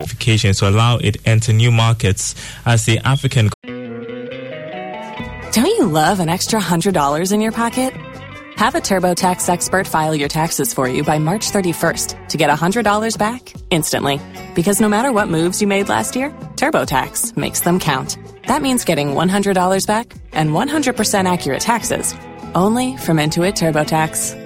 To allow it enter new markets as the African. Don't you love an extra $100 in your pocket? Have a TurboTax expert file your taxes for you by March 31st to get $100 back instantly. Because no matter what moves you made last year, TurboTax makes them count. That means getting $100 back and 100% accurate taxes only from Intuit TurboTax.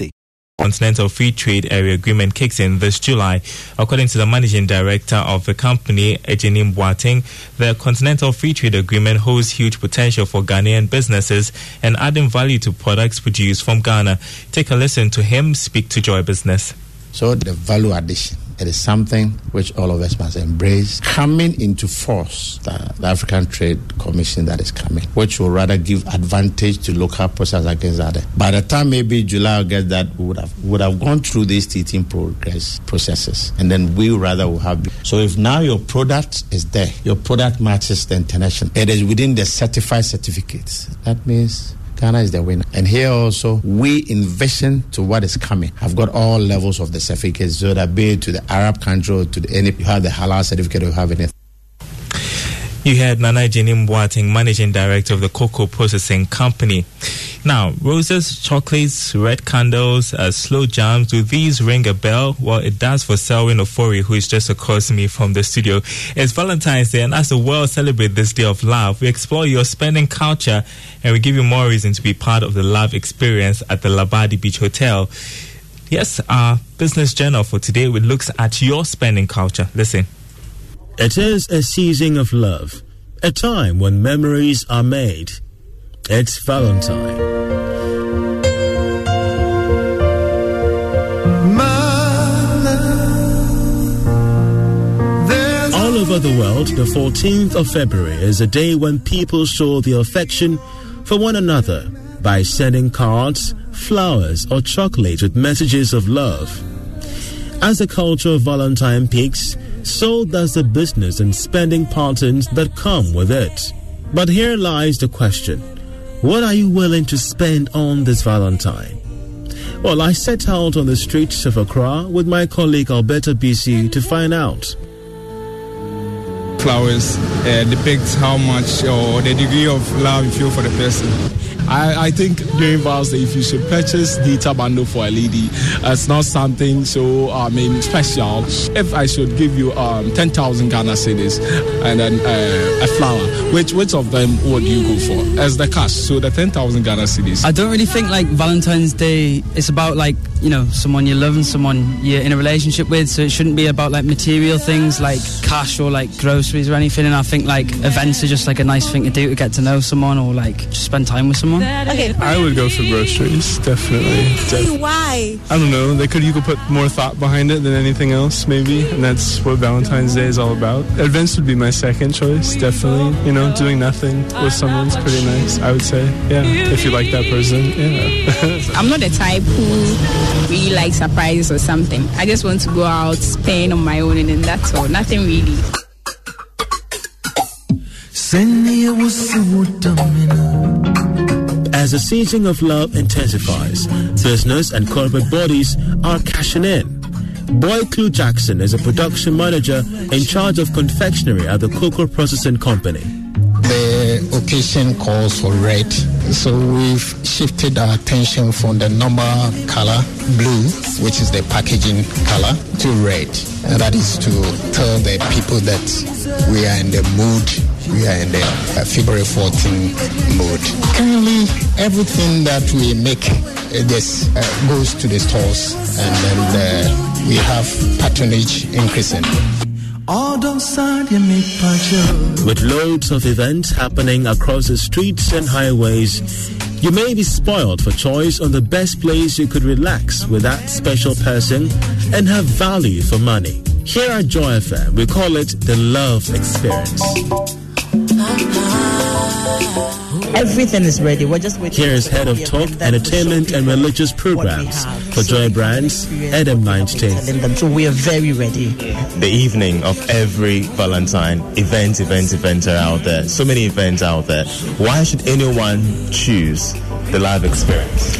Continental Free Trade Area Agreement kicks in this July. According to the managing director of the company, Ejinim Boateng, the Continental Free Trade Agreement holds huge potential for Ghanaian businesses and adding value to products produced from Ghana. Take a listen to him speak to Joy Business. So the value addition it is something which all of us must embrace. Coming into force, the, the, African Trade Commission that is coming, which will rather give advantage to local processors against others. By the time maybe July August that we would have would have gone through these teaching progress processes, and then we rather will have. So if now your product is there, your product matches the international, it is within the certified certificates. That means Ghana is the winner. And here also, we envision to what is coming. I've got all levels of the certificates, so that be to the Arab country to the, any, you have the halal certificate, you have anything. You heard Nana Jenim Boateng, Managing Director of the Cocoa Processing Company. Now, roses, chocolates, red candles, uh, slow jams, do these ring a bell? Well, it does for Selwyn Ofori, who is just across me from the studio. It's Valentine's Day, and as the world celebrates this day of love, we explore your spending culture and we give you more reason to be part of the love experience at the Labadi Beach Hotel. Yes, our business journal for today we looks at your spending culture. Listen. It is a season of love, a time when memories are made. It's Valentine. All over the world, the 14th of February is a day when people show their affection for one another by sending cards, flowers, or chocolate with messages of love. As the culture of Valentine peaks, so does the business and spending patterns that come with it. But here lies the question what are you willing to spend on this Valentine? Well, I set out on the streets of Accra with my colleague Alberta BC to find out. Flowers uh, depict how much or the degree of love you feel for the person. I, I think during Day, if you should purchase the bundle for a lady, it's not something so I mean special. If I should give you um, 10,000 Ghana cedis and then uh, a flower, which which of them would you go for as the cash? So the 10,000 Ghana cedis. I don't really think like Valentine's Day is about like you know someone you love and someone you're in a relationship with. So it shouldn't be about like material things like cash or like groceries or anything. And I think like events are just like a nice thing to do to get to know someone or like just spend time with someone. Okay. I would go for groceries, definitely. Really? Why? I don't know. They could you could put more thought behind it than anything else, maybe, and that's what Valentine's Day is all about. Events would be my second choice, definitely. You know, doing nothing with someone's pretty nice. I would say, yeah. If you like that person, yeah. I'm not the type who really likes surprises or something. I just want to go out, spend on my own, and then that's all. Nothing really. As the season of love intensifies, business and corporate bodies are cashing in. Boy Clue Jackson is a production manager in charge of confectionery at the Cocoa Processing Company. The occasion calls for red. So we've shifted our attention from the normal color, blue, which is the packaging color, to red. And that is to tell the people that we are in the mood we are in the uh, February 14 mood. Currently, everything that we make uh, this uh, goes to the stores, and then uh, we have patronage increasing. With loads of events happening across the streets and highways, you may be spoiled for choice on the best place you could relax with that special person and have value for money. Here at Joy FM, we call it the love experience. Everything is ready. We're just waiting. Here is head of talk, entertainment, and religious programs for Joy Brands, Adam Ninety. So we are very ready. The evening of every Valentine, events, events, events are out there. So many events out there. Why should anyone choose the live experience?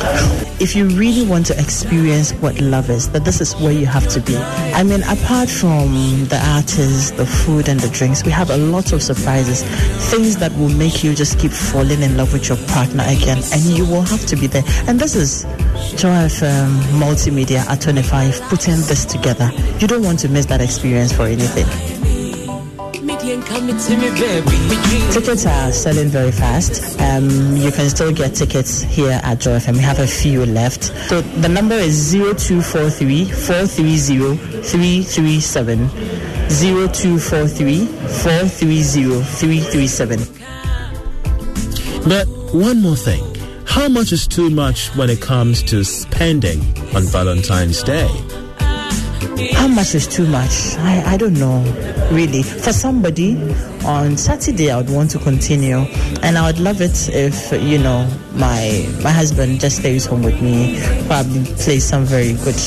If you really want to experience what love is, that this is where you have to be. I mean, apart from the artists, the food, and the drinks, we have a lot of surprises, things that will make you just keep falling in love with your partner again, and you will have to be there. And this is Joy FM Multimedia at 25 putting this together. You don't want to miss that experience for anything. Tickets are selling very fast. Um, you can still get tickets here at Joy FM. We have a few left. So the number is 0243 430 337. 0243 430 337. But one more thing. How much is too much when it comes to spending on Valentine's Day? How much is too much? I, I don't know, really. For somebody, on Saturday, I would want to continue, and I would love it if, you know, my my husband just stays home with me, probably plays some very good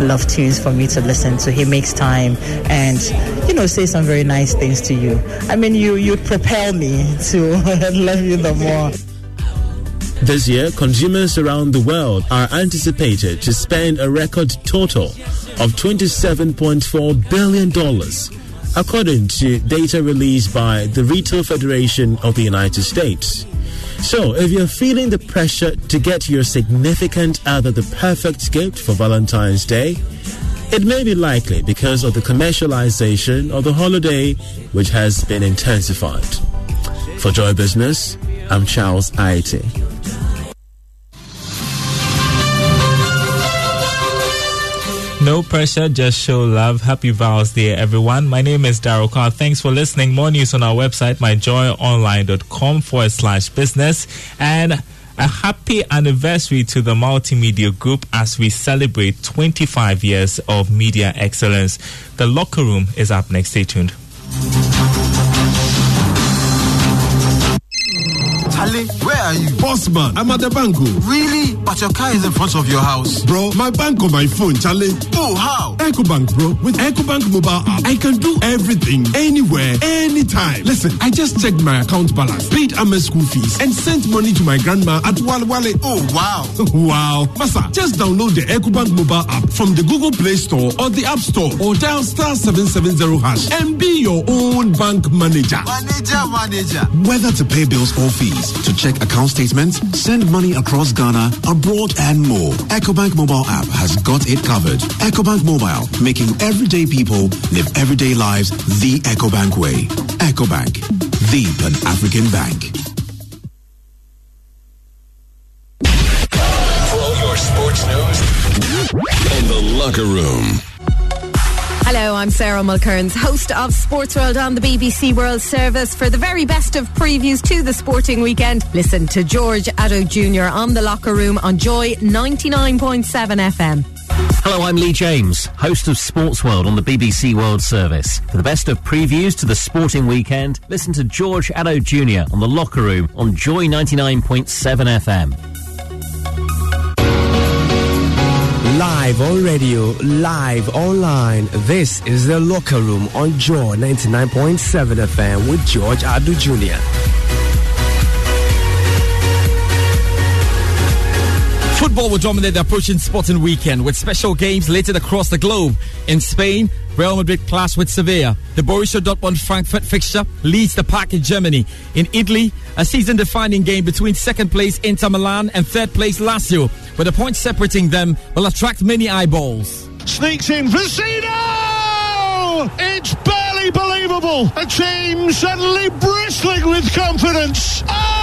love tunes for me to listen to. He makes time and, you know, say some very nice things to you. I mean, you, you propel me to love you the more. This year, consumers around the world are anticipated to spend a record total of $27.4 billion, according to data released by the Retail Federation of the United States. So, if you're feeling the pressure to get your significant other the perfect gift for Valentine's Day, it may be likely because of the commercialization of the holiday, which has been intensified. For Joy Business, I'm Charles Aite. No pressure, just show love. Happy Vows Day, everyone. My name is Daryl Carr. Thanks for listening. More news on our website, myjoyonline.com forward slash business. And a happy anniversary to the multimedia group as we celebrate 25 years of media excellence. The locker room is up next. Stay tuned. Charlie, where are you? Boss man, I'm at the bank. Really? But your car is in front of your house. Bro, my bank on my phone, Charlie. Oh, how? EcoBank, bro. With EcoBank mobile app, I can do everything, anywhere, anytime. Listen, I just checked my account balance, paid Amma school fees, and sent money to my grandma at Walewale. Oh, wow. wow. Masa, just download the EcoBank mobile app from the Google Play Store or the App Store or dial star 770 hash and be your own bank manager. Manager, manager. Whether to pay bills or fees, to check account statements, send money across Ghana, abroad, and more. EcoBank mobile app has got it covered. EcoBank mobile, making everyday people live everyday lives the EcoBank way. EcoBank, the Pan African Bank. For all your sports news in the locker room. Hello, I'm Sarah Mulkerrins, host of Sports World on the BBC World Service. For the very best of previews to the sporting weekend, listen to George Addo Jr. on the locker room on Joy 99.7 FM. Hello, I'm Lee James, host of Sports World on the BBC World Service. For the best of previews to the sporting weekend, listen to George Addo Jr. on the locker room on Joy 99.7 FM. Live on radio, live online. This is the locker room on Joy 99.7 FM with George Addo Jr. Football will dominate the approaching sporting weekend with special games later across the globe. In Spain, Real Madrid clash with Sevilla. The Borussia Dortmund Frankfurt fixture leads the pack in Germany. In Italy, a season-defining game between second place Inter Milan and third place Lazio, where the points separating them will attract many eyeballs. Sneaks in Vecino! It's barely believable. A team suddenly bristling with confidence. Oh,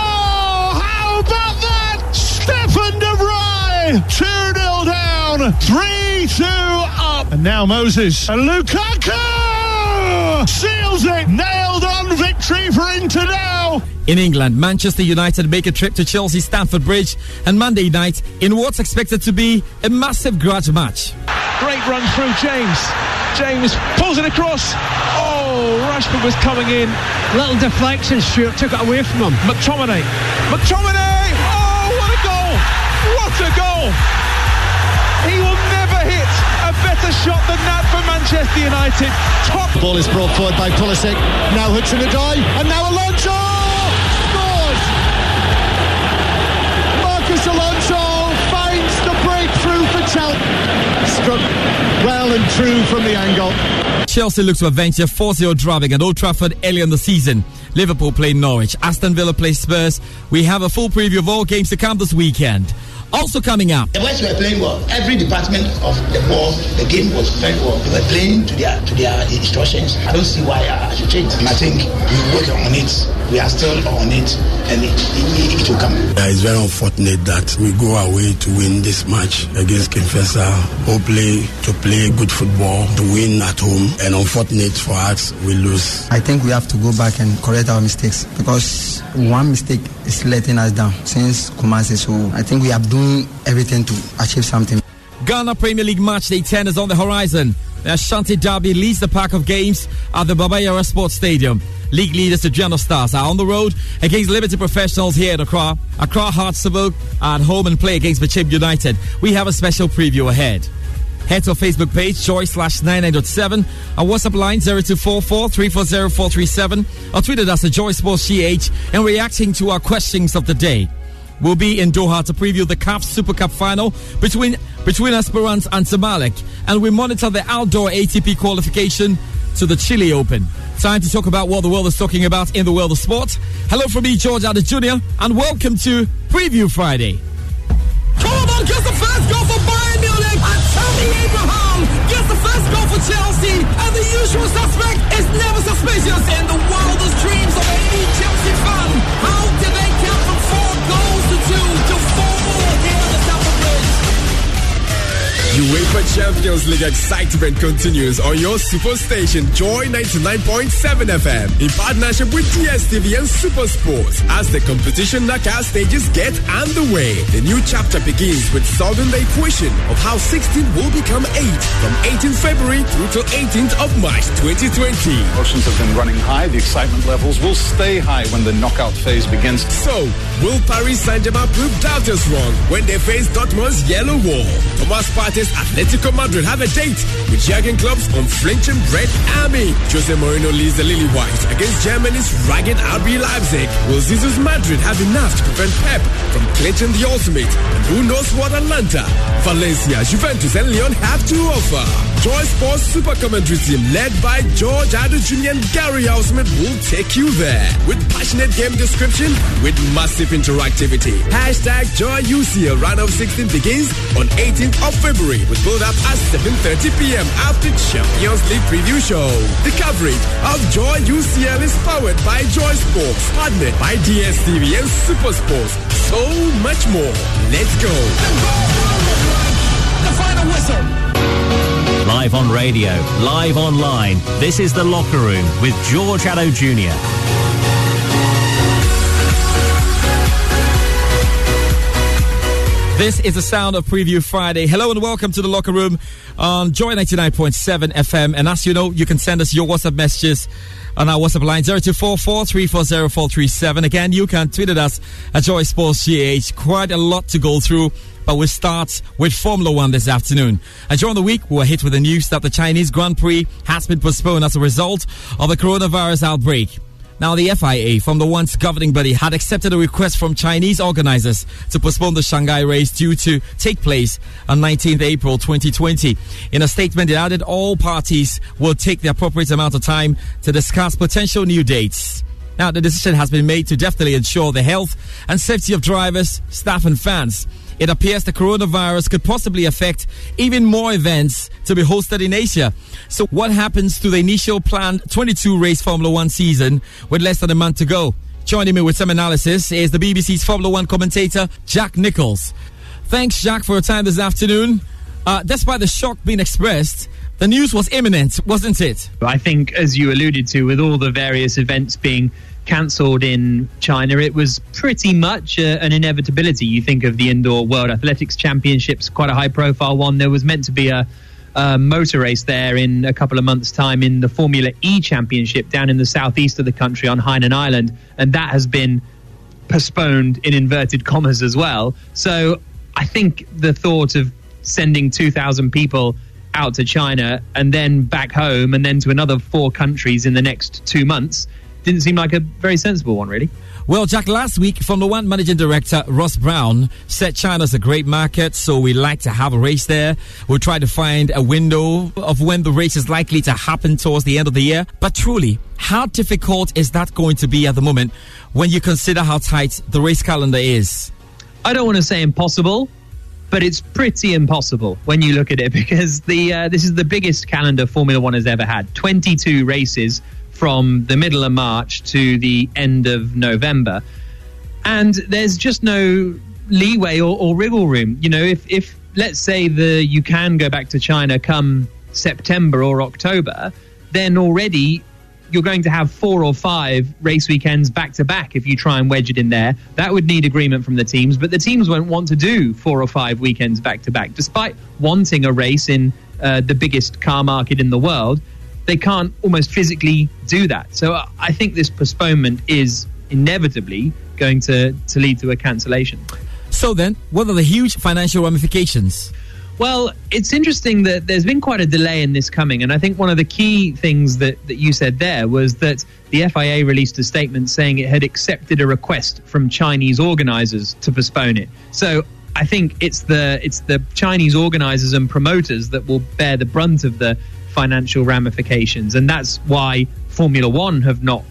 Vrij, 2 0 down, 3 2 up. And now Moses. And Lukaku seals it. Nailed on victory for Inter now. In England, Manchester United make a trip to Chelsea Stamford Bridge and Monday night in what's expected to be a massive grudge match. Great run through James. James pulls it across. Oh, Rashford was coming in. Little deflection, Stuart took it away from him. McTominay. McTominay! Oh, what a goal! What a goal! He will never hit a better shot than that for Manchester United. Top. Ball is brought forward by Pulisic. Now Hudson Odoi, and now Alonso scores. Marcos Alonso finds the breakthrough for Chelsea. Struck well and true from the angle. Chelsea looks to avenge their 4-0 drubbing at Old Trafford early in the season. Liverpool play Norwich. Aston Villa play Spurs. We have a full preview of all games to come this weekend. Also coming up. The boys were playing well. Every department of the ball, the game was very well. They were playing to their to their instructions. I don't see why I should change. And I think we work on it. We are still on it, and it, it, it will come. Uh, it's very unfortunate that we go away to win this match against Kinfesa. Hopefully to play good football, to win at home, and unfortunate for us, we lose. I think we have to go back and correct our mistakes because one mistake is letting us down since Kumasi. So I think we are doing everything to achieve something. Ghana Premier League match day 10 is on the horizon. The Ashanti Derby leads the pack of games at the Baba Yara Sports Stadium. League leaders the General Stars are on the road against Liberty Professionals here at Accra. Accra Hearts are at home and play against Bechem United. We have a special preview ahead. Head to our Facebook page, joy slash 99.7, our WhatsApp line 0244 340 437, or tweet at us at Joy Sports GH and reacting to our questions of the day. We'll be in Doha to preview the CAF Super Cup final between between Esperance and Zamalek, and we monitor the outdoor ATP qualification to the Chile Open. Time to talk about what the world is talking about in the world of sport. Hello from me, George Addo Jr., and welcome to Preview Friday. Chelsea, and the usual suspect is never suspicious in the wildest dreams of UEFA Champions League excitement continues on your super station Joy 99.7 FM in partnership with DSTV and Super Sports as the competition knockout stages get underway. The new chapter begins with solving the equation of how 16 will become 8 from 18th February through to 18th of March 2020. Emotions have been running high. The excitement levels will stay high when the knockout phase begins. So, will Paris Saint-Germain prove doubters wrong when they face Dortmund's yellow wall? Thomas Partey's Atletico Madrid have a date with Jurgen Klopp's unflinching Red Army. Jose Mourinho leads the Lily White against Germany's ragged RB Leipzig. Will Zizou's Madrid have enough to prevent Pep from clinching the ultimate? And who knows what Atalanta, Valencia, Juventus, and Lyon have to offer? Joy Sports Super Commentary Team led by George Addo Jr. and Gary Al-Smith will take you there with passionate game description with massive interactivity. Hashtag Joy UCL round of 16 begins on 18th of February with build up at 7.30 p.m. after Champions League preview show. The coverage of Joy UCL is powered by Joy Sports, partnered by DSTV and Super Sports. So much more. Let's go. The final whistle. Live on radio, live online. This is The Locker Room with George Addo Jr. This is the sound of Preview Friday. Hello and welcome to the locker room on Joy 99.7 FM. And as you know, you can send us your WhatsApp messages on our WhatsApp line 0244 340 Again, you can tweet at us at Joy Sports GH. Quite a lot to go through, but we start with Formula One this afternoon. And during the week, we were hit with the news that the Chinese Grand Prix has been postponed as a result of the coronavirus outbreak. Now, the FIA, from the once governing body, had accepted a request from Chinese organizers to postpone the Shanghai race due to take place on 19th April 2020. In a statement, it added all parties will take the appropriate amount of time to discuss potential new dates. Now, the decision has been made to definitely ensure the health and safety of drivers, staff, and fans. It appears the coronavirus could possibly affect even more events to be hosted in Asia. So, what happens to the initial planned 22 race Formula One season with less than a month to go? Joining me with some analysis is the BBC's Formula One commentator, Jack Nicholls. Thanks, Jack, for your time this afternoon. Uh, despite the shock being expressed, the news was imminent, wasn't it? I think, as you alluded to, with all the various events being cancelled in China, it was pretty much uh, an inevitability. You think of the Indoor World Athletics Championships, quite a high profile one. There was meant to be a, a motor race there in a couple of months' time in the Formula E Championship down in the southeast of the country on Hainan Island, and that has been postponed in inverted commas as well. So I think the thought of sending 2,000 people out to China and then back home and then to another four countries in the next two months didn't seem like a very sensible one, really. Well, Jack, last week, from the one managing director, Ross Brawn, said China's a great market, so we like to have a race there. We'll try to find a window of when the race is likely to happen towards the end of the year. But truly, how difficult is that going to be at the moment when you consider how tight the race calendar is? I don't want to say impossible, but it's pretty impossible when you look at it because the uh, this is the biggest calendar Formula One has ever had. Twenty-two races from the middle of March to the end of November. And there's just no leeway or, or wriggle room. You know, if, if let's say the you can go back to China come September or October, then already you're going to have four or five race weekends back to back if you try and wedge it in there. That would need agreement from the teams, but the teams won't want to do four or five weekends back to back, despite wanting a race in uh, the biggest car market in the world they can't almost physically do that. So uh, I think this postponement is inevitably going to, to lead to a cancellation. So then, what are the huge financial ramifications? Well, it's interesting that there's been quite a delay in this coming. And I think one of the key things that, that you said there was that the FIA released a statement saying it had accepted a request from Chinese organizers to postpone it. So I think it's the it's the Chinese organizers and promoters that will bear the brunt of the financial ramifications, and that's why Formula One have not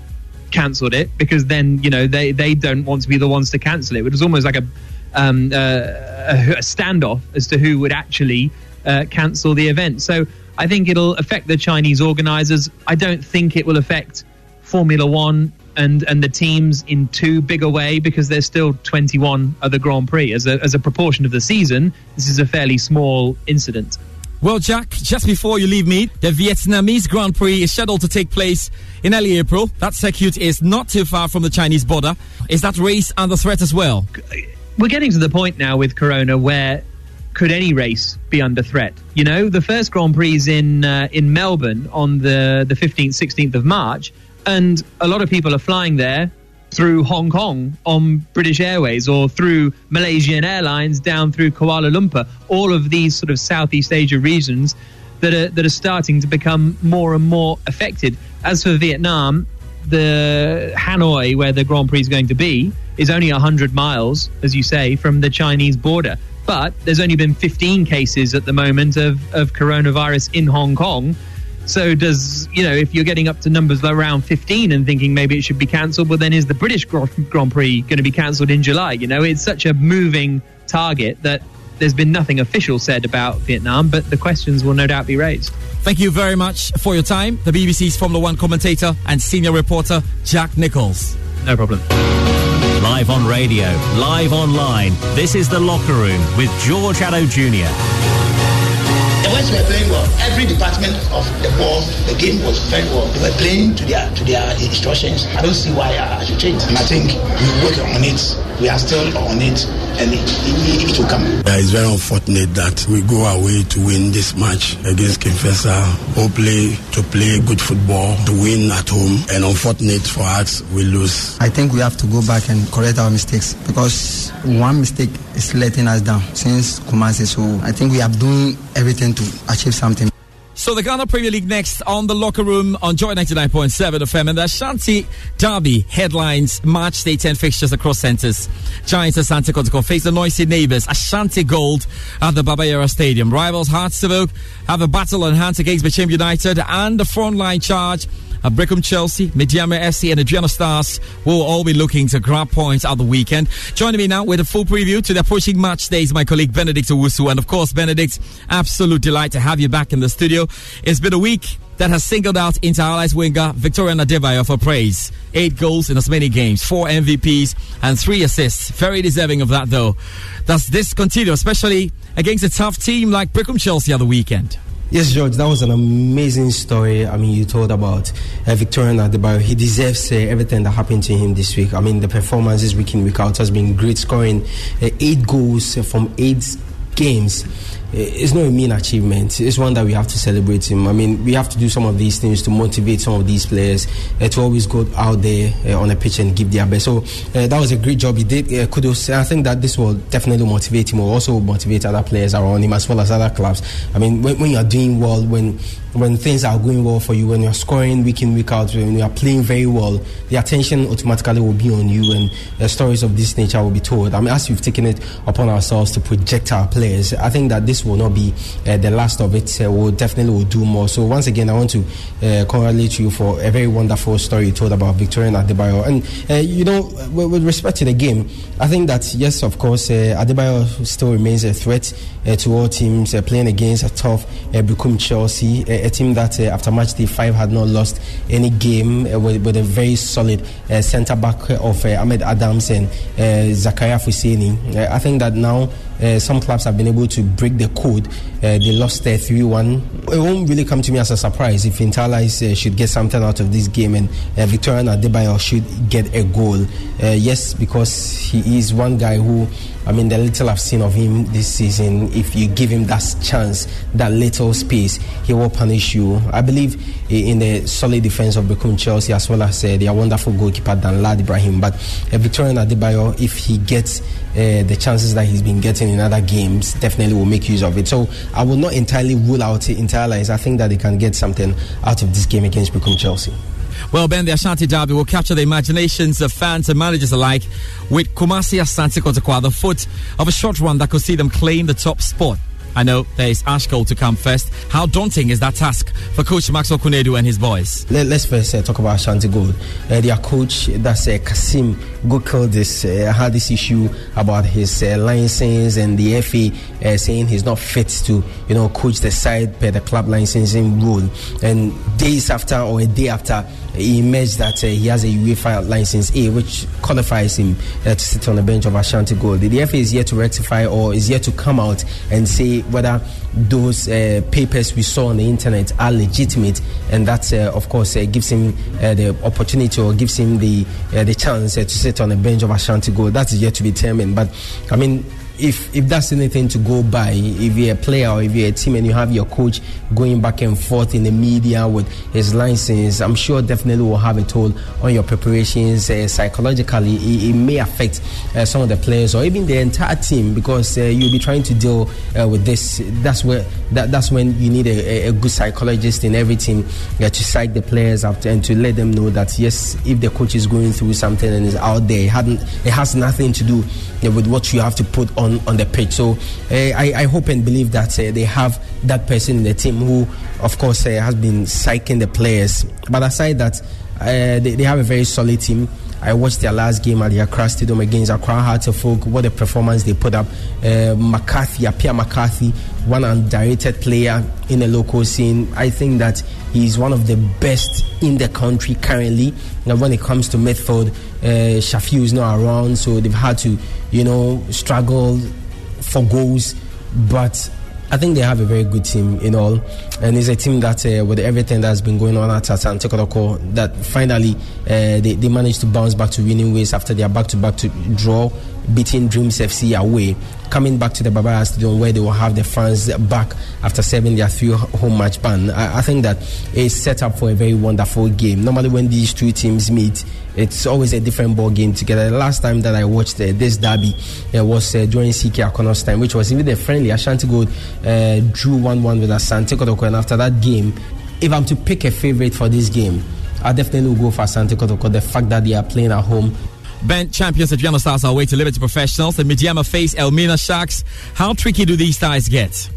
cancelled it because then you know they they don't want to be the ones to cancel it. It was almost like a um, uh, a, standoff as to who would actually uh, cancel the event. So I think it'll affect the Chinese organisers. I don't think it will affect Formula One and and the teams in too big a way because there's still 21 other Grand Prix as a as a proportion of the season. This is a fairly small incident. Well, Jack, just before you leave me, the Vietnamese Grand Prix is scheduled to take place in early April. That circuit is not too far from the Chinese border. Is that race under threat as well? We're getting to the point now with Corona where could any race be under threat? You know, the first Grand Prix is in uh, in Melbourne on the the 15th, 16th of March, and a lot of people are flying there through Hong Kong on British Airways or through Malaysian Airlines down through Kuala Lumpur. All of these sort of Southeast Asia regions that are that are starting to become more and more affected. As for Vietnam, the Hanoi, where the Grand Prix is going to be, is only 100 miles, as you say, from the Chinese border. But there's only been 15 cases at the moment of, of coronavirus in Hong Kong. So does you know if you're getting up to numbers around 15 and thinking maybe it should be cancelled, well then is the British Grand Prix going to be cancelled in July? You know, it's such a moving target that there's been nothing official said about Vietnam, but the questions will no doubt be raised. Thank you very much for your time. The BBC's Formula One commentator and senior reporter Jack Nicholls. No problem. Live on radio, live online. This is the locker room with George Addo Jr. The West were playing well. Every department of the ball, the game was very well. They were playing to their to their instructions. I don't see why uh, I should change. And I think we work on it. We are still on it, and it, it, it will come. Yeah, it's very unfortunate that we go away to win this match against Kinfesa. Hopefully, to play good football, to win at home, and unfortunate for us, we lose. I think we have to go back and correct our mistakes because one mistake is letting us down since Kumasi. So I think we have done everything to achieve something. So the Ghana Premier League next on the locker room on Joy 99.7 FM and the Ashanti Derby headlines March Day 10 fixtures across centres. Giants Asante Kotoko face the noisy neighbours Ashanti Gold at the Baba Yara Stadium. Rivals Hearts of Oak have a battle on hands against Bechem United and the frontline charge uh, Berekum Chelsea, Medeama SC, and Aduana Stars will all be looking to grab points at the weekend. Joining me now with a full preview to the approaching match days, my colleague Benedict Owusu. And of course, Benedict, absolute delight to have you back in the studio. It's been a week that has singled out Inter Allies winger Victorien Adebayor for praise. Eight goals in as many games, four MVPs, and three assists. Very deserving of that, though. Does this continue, especially against a tough team like Berekum Chelsea at the weekend? Yes, George, that was an amazing story. I mean, you told about uh, Victorien Adebayor. He deserves uh, everything that happened to him this week. I mean, the performances week in, week out has been great, scoring uh, eight goals from eight games it's not a mean achievement. It's one that we have to celebrate him. I mean, we have to do some of these things to motivate some of these players uh, to always go out there uh, on a pitch and give their best. So uh, that was a great job he did. Kudos. I think that this will definitely motivate him. Will also motivate other players around him as well as other clubs. I mean, when, when you're doing well, when when things are going well for you, when you're scoring week in, week out, when you are playing very well, the attention automatically will be on you and stories of this nature will be told. I mean, as we've taken it upon ourselves to project our players, I think that this will not be uh, the last of it. Uh, we'll definitely will do more. So once again, I want to uh, congratulate you for a very wonderful story you told about Victorien Adebayor. And, uh, you know, with, with, respect to the game, I think that, yes, of course, uh, Adebayor still remains a threat uh, to all teams playing against a tough uh, Berekum Chelsea a team that after match day five had not lost any game with, with, a very solid centre back of Ahmed Adams and Zakaria Fuseni. I think that now uh, some clubs have been able to break the code. Uh, they lost their 3 1. It won't really come to me as a surprise if Allies uh, should get something out of this game and uh, Victorien Adebayor should get a goal. Uh, yes, because he is one guy who, I mean, the little I've seen of him this season, if you give him that chance, that little space, he will punish you. I believe in the solid defense of Berekum Chelsea as well as uh, their wonderful goalkeeper, Danlad Ibrahim. But uh, Victorien Adebayor, if he gets uh, the chances that he's been getting in other games, definitely will make use of it. So I will not entirely rule out Inter Allies. I think that they can get something out of this game against Berekum Chelsea. Well, Ben, the Ashanti Derby will capture the imaginations of fans and managers alike with Kumasi Asante Kotoko the foot of a short run that could see them claim the top spot I know there is Ashkole to come first. How daunting is that task for Coach Maxwell Konadu and his boys? Let, us first uh, talk about Ashanti Gold. Uh, their coach, that's uh, Kasim Gokyildiz, uh, had this issue about his uh, license and the FA uh, saying he's not fit to, you know, coach the side per the club licensing rule. And days after or a day after, he emerged that uh, he has a UEFA license A, which qualifies him uh, to sit on the bench of Ashanti Gold. The FA is yet to rectify or is yet to come out and say whether those uh, papers we saw on the internet are legitimate, and that, uh, of course, uh, gives him uh, the opportunity or gives him the the chance to sit on the bench of Ashanti Gold. That is yet to be determined. But I mean, if if that's anything to go by, if you're a player or if you're a team and you have your coach going back and forth in the media with his license, I'm sure definitely will have a toll on your preparations uh, psychologically. It, it, may affect uh, some of the players or even the entire team because uh, you'll be trying to deal uh, with this. That's where that, that's when you need a, a good psychologist in every team uh, to psych the players up and to let them know that yes, if the coach is going through something and is out there, it, hadn't, it has nothing to do with what you have to put on on, on the pitch. So uh, I, I, hope and believe that uh, they have that person in the team who, of course, uh, has been psyching the players. But aside that, they, they have a very solid team. I watched their last game at the Accra Stadium against Accra Hearts of Oak. What a performance they put up. Uh, McCarthy, Apia McCarthy, one underrated player in the local scene. I think that he's one of the best in the country currently. And when it comes to midfield, uh, Shafiu is not around, so they've had to, you know, struggle for goals. But I think they have a very good team in all, and it's a team that, uh, with everything that's been going on at Asante Kotoko, that finally uh, they, they managed to bounce back to winning ways after their back-to-back to draw beating Dreams FC away, coming back to the Baba Yara Stadium where they will have the fans back after serving their three home match ban. I, I think that it's set up for a very wonderful game. Normally, when these two teams meet, it's always a different ball game together. The last time that I watched uh, this derby uh, was uh, during CK Akonnor's time, which was even a friendly. Ashanti Gold uh, drew 1 1 with Asante Kotoko, and after that game, if I'm to pick a favorite for this game, I definitely will go for Asante Kotoko. The fact that they are playing at home. Ben champions Aduana Stars are away to Liberty Professionals and Medeama face Elmina Sharks. How tricky do these ties get?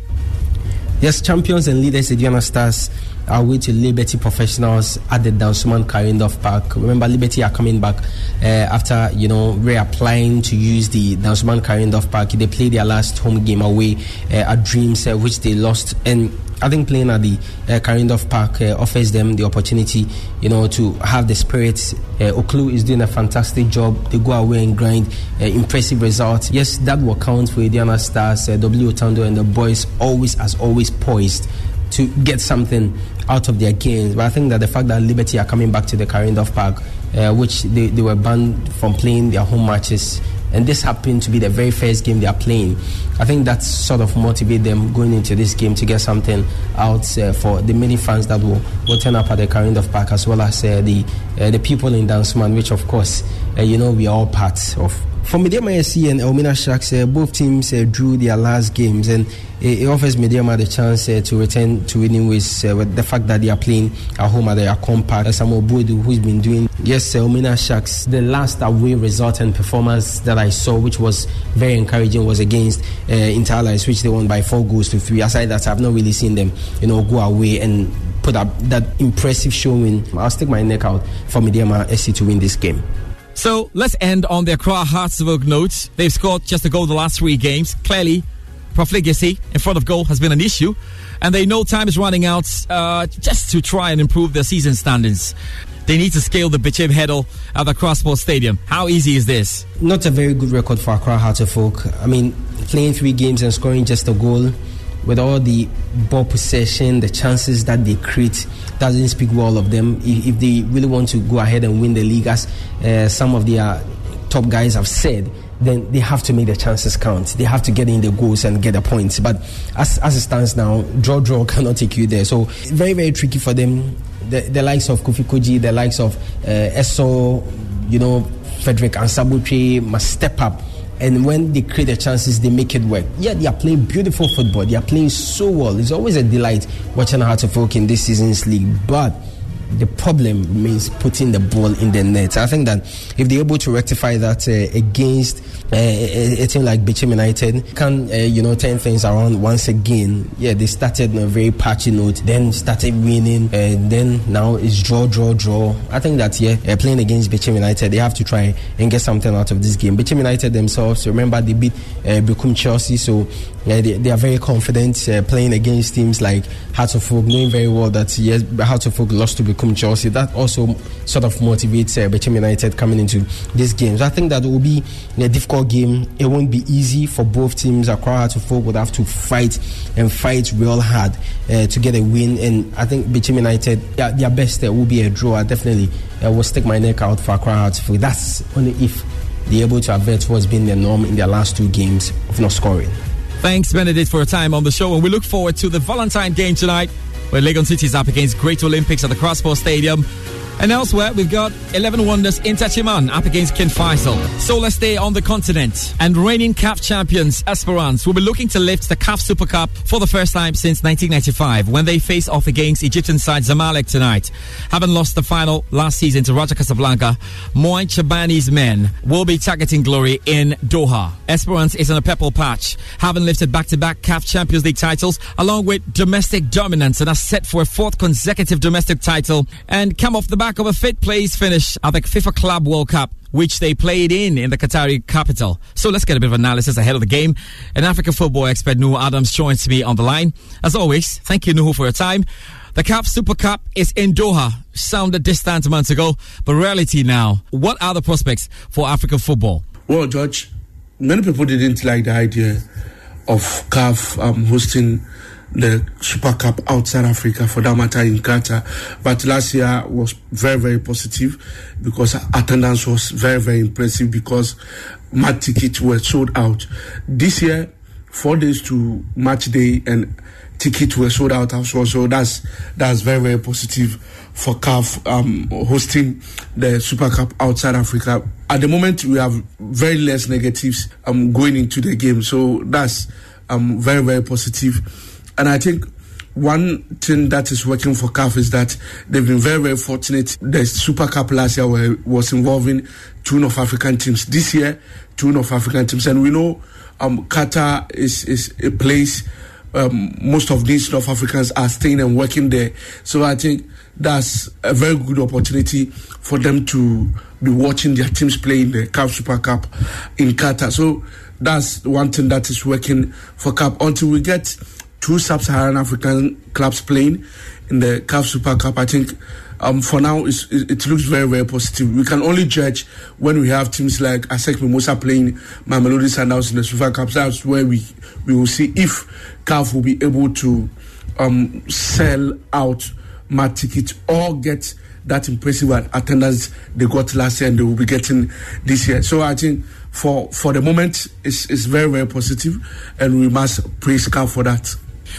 Yes, champions and leaders Aduana Stars are way to Liberty Professionals at the Dansoman Carl Reindorf Park. Remember, Liberty are coming back uh, after, you know, reapplying to use the Dansoman Carl Reindorf Park. They played their last home game away uh, at Dreams, uh, which they lost. And I think playing at the uh, Carl Reindorf Park uh, offers them the opportunity, you know, to have the spirit. Uh, Oklu is doing a fantastic job. They go away and grind uh, impressive results. Yes, that will count for Aduana Stars, uh, W Otando, and the boys always, as always, poised to get something out of their games. But I think that the fact that Liberty are coming back to the Carl Reindorf Park, uh, which they, they were banned from playing their home matches, and this happened to be the very first game they are playing. I think that sort of motivate them going into this game to get something out uh, for the many fans that will, will turn up at the Carl Reindorf Park as well as uh, the uh, the people in Dansoman, which of course uh, you know we are all part of. For Medeama SC and Elmina Sharks, uh, both teams uh, drew their last games, and it, offers Medeama the chance uh, to return to winning ways uh, with the fact that they are playing at home at their. Uh, Samuel Boadu, who's been doing, yes, uh, Elmina Sharks, the last away result and performance that I saw, which was very encouraging, was against uh, Interallies, which they won by four goals to three. Aside that, I've not really seen them, you know, go away and put up that impressive showing. I'll stick my neck out for Medeama SC to win this game. So let's end on the Accra Hearts of Oak note. They've scored just a goal the last three games. Clearly, profligacy in front of goal has been an issue, and they know time is running out uh, just to try and improve their season standings. They need to scale the Bechem Heddle at the Accra Sports Stadium. How easy is this? Not a very good record for Accra Hearts of Oak. I mean, playing three games and scoring just a goal with all the ball possession, the chances that they create, doesn't speak well of them. If, if they really want to go ahead and win the league, as uh, some of their top guys have said, then they have to make the chances count. They have to get in the goals and get the points. But as, as it stands now, draw draw cannot take you there. So very very tricky for them. The, the likes of Kofi Kordzi, the likes of uh, Esso, you know, Frederick Ansah Botchway must step up and when they create the chances, they make it work. Yeah, they are playing beautiful football. They are playing so well. It's always a delight watching how to folk in this season's league. But the problem remains putting the ball in the net. I think that if they're able to rectify that uh, against uh, a, a team like United, can uh, you know turn things around once again. Yeah, they started on a very patchy note, then started winning, and then now it's draw, draw, draw. I think that yeah, uh, playing against Bechem United, they have to try and get something out of this game. Bechem United themselves, remember they beat uh, Berekum Chelsea, so yeah, they, they are very confident uh, playing against teams like Hearts of Oak, knowing very well that yes, Hearts of Oak lost to Berekum Chelsea. That also sort of motivates uh, Bechem United coming into these games. I think that will be a difficult game. It won't be easy for both teams. Accra Folk would have to fight and fight real hard uh, to get a win. And I think Bechem United, yeah, their best uh, will be a draw. I definitely uh, will stick my neck out for Accra Folk. That's only if they're able to avert what's been the norm in their last two games of not scoring. Thanks, Benedict, for your time on the show. And we look forward to the Valentine game tonight, where Legon City is up against Great Olympics at the Crossport Stadium. And elsewhere, we've got 11 Wonders Inter Chiman up against King Faisal. So let's stay on the continent. And reigning CAF champions Esperance will be looking to lift the CAF Super Cup for the first time since 1995 when they face off against Egyptian side Zamalek tonight. Having lost the final last season to Raja Casablanca, Moin Chabani's men will be targeting glory in Doha. Esperance is on a purple patch, having lifted back-to-back CAF Champions League titles along with domestic dominance and are set for a fourth consecutive domestic title and come off the back of a fifth place finish at the FIFA Club World Cup which they played in in the Qatari capital. So let's get a bit of analysis ahead of the game. An African football expert, Nuhu Adams, joins me on the line. As always, thank you, Nuhu, for your time. The CAF Super Cup is in Doha. Sounded distant months ago, but reality now. What are the prospects for African football? Well, George, many people didn't like the idea of CAF um, hosting the Super Cup outside Africa for that matter in Qatar. But last year was very, very positive because attendance was very, very impressive because match tickets were sold out. This year, four days to match day and tickets were sold out as well. So that's that's very, very positive for CAF um, hosting the Super Cup outside Africa. At the moment, we have very less negatives um, going into the game. So that's um, very, very positive. And I think one thing that is working for CAF is that they've been very, very fortunate. The Super Cup last year were, was involving two North African teams. This year, two North African teams. And we know um, Qatar is, is a place um, most of these North Africans are staying and working there. So I think that's a very good opportunity for them to be watching their teams play in the CAF Super Cup in Qatar. So that's one thing that is working for CAF until we get two sub-Saharan African clubs playing in the CAF Super Cup. I think um, for now it, it looks very very positive. We can only judge when we have teams like ASEC Mimosa playing Mamelodi Sundowns in the Super Cup. That's where we we will see if CAF will be able to um, sell out match tickets or get that impressive attendance they got last year and they will be getting this year. So I think for for the moment it's, it's very very positive and we must praise CAF for that.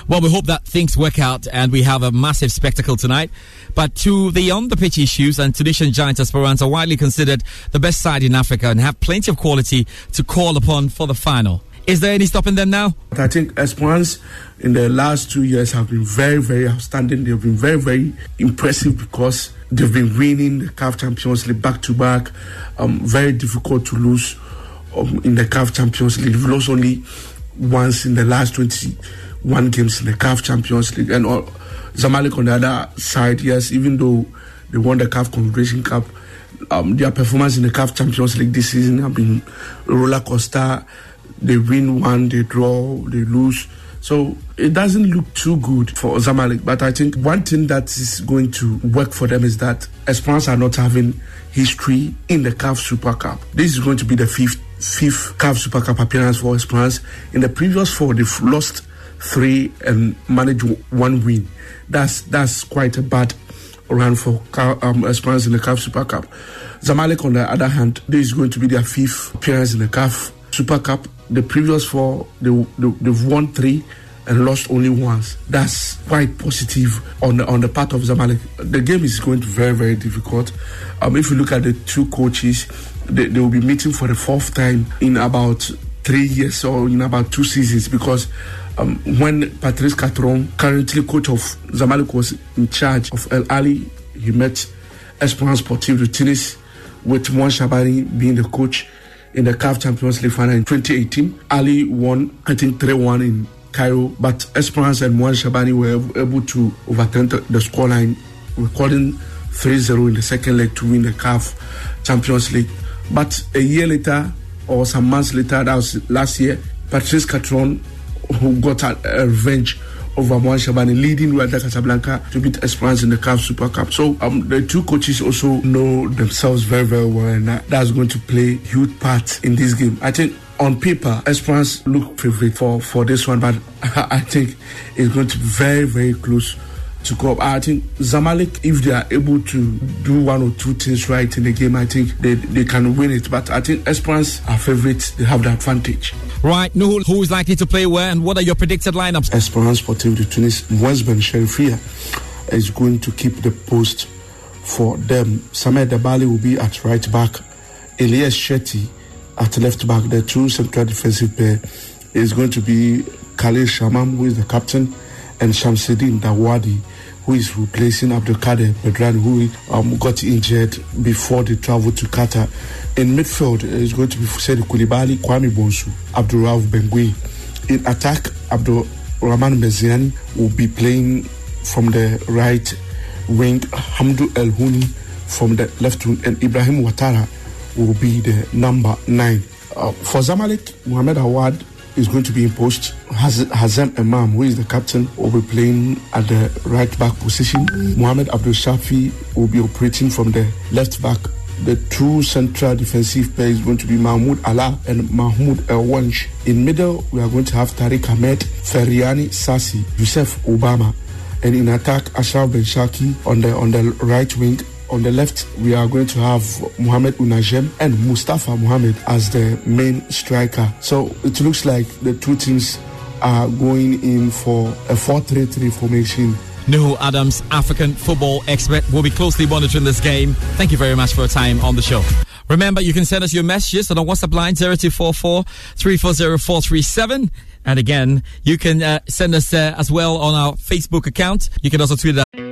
Well, we hope that things work out and we have a massive spectacle tonight. But to the on the pitch issues, and Tunisian Giants Esperance are widely considered the best side in Africa and have plenty of quality to call upon for the final. Is there any stopping them now? I think Esperance in the last two years have been very, very outstanding. They've been very, very impressive because they've been winning the CAF Champions League back to back. Um, very difficult to lose um, in the CAF Champions League. They've lost only once in the last 21 games in the CAF Champions League. And uh, Zamalek on the other side, yes, even though they won the CAF Confederation Cup, um, their performance in the CAF Champions League this season have been roller coaster. They win one, they draw, they lose. So it doesn't look too good for Zamalek. But I think one thing that is going to work for them is that Esperance are not having history in the CAF Super Cup. This is going to be the fifth fifth CAF Super Cup appearance for Esperance. In the previous four, they've lost three and manage one win. That's that's quite a bad run for um, Esperance in the CAF Super Cup. Zamalek, on the other hand, this is going to be their fifth appearance in the CAF Super Cup. The previous four, they, they, they've won three and lost only once. That's quite positive on the on the part of Zamalek. The game is going to be very very difficult. Um, if you look at the two coaches, they, they will be meeting for the fourth time in about three years or in about two seasons because um, when Patrice Carteron, currently coach of Zamalek, was in charge of Al Ahly, he met Esperance Sportive de Tunis with Mouine Chaabani being the coach in the CAF Champions League final in 2018. Ahly won, I think, 3 1 in Cairo, but Esperance and Mouine Chaabani were able to overturn the, scoreline, recording 3 0 in the second leg to win the CAF Champions League. But a year later, or some months later, that was last year, Patrice Carteron, who got a, a revenge over Mouine Chaabani, leading Wydad Casablanca to beat Esperance in the CAF Super Cup. So um, the two coaches also know themselves very, very well, and that, that's going to play huge part in this game. I think on paper, Esperance look favorite for, for this one, but I think it's going to be very, very close to go up. I think Zamalek, if they are able to do one or two things right in the game, I think they, they can win it. But I think Esperance are favorites, they have the advantage. Right, Nuhul, who is likely to play where and what are your predicted lineups? Esperance Sportive de Tunis, Westben Cherifia is going to keep the post for them. Sameh Derbali will be at right back, Ilyes Chetti at left back. The two central defensive pair is going to be Khalil Chemmam, who is the captain, and Chamseddine Dhaouadi, who is replacing Abdelkader Bedrane, who um, got injured before they travel to Qatar. In midfield is going to be Fousseny Coulibaly, Kwame Bonsu, Abderraouf Benguit. In attack, Abdul Rahman Meziani will be playing from the right wing, Hamdou El Houni from the left wing, and Ibrahim Ouattara will be the number nine. Uh, for Zamalek, Mohamed Awad is going to be imposed. Haz- Hazem Imam, who is the captain, will be playing at the right back position. Mohamed Abdul Shafi will be operating from the left back the two central defensive players going to be Mahmoud Alaa and Mahmoud El Wensh. In middle, we are going to have Tarek Hamed, Ferjani Sassi, Yusuf Obama, and in attack, Achraf Bencharki on the on the right wing. On the left, we are going to have Mohamed Ounajem and Mustafa Mohamed as the main striker. So it looks like the two teams are going in for a 4-3-3 formation. Nuhu Adams, African football expert, will be closely monitoring this game. Thank you very much for your time on the show. Remember, you can send us your messages on the WhatsApp line 0244 340 And again, you can uh, send us uh, as well on our Facebook account. You can also tweet that.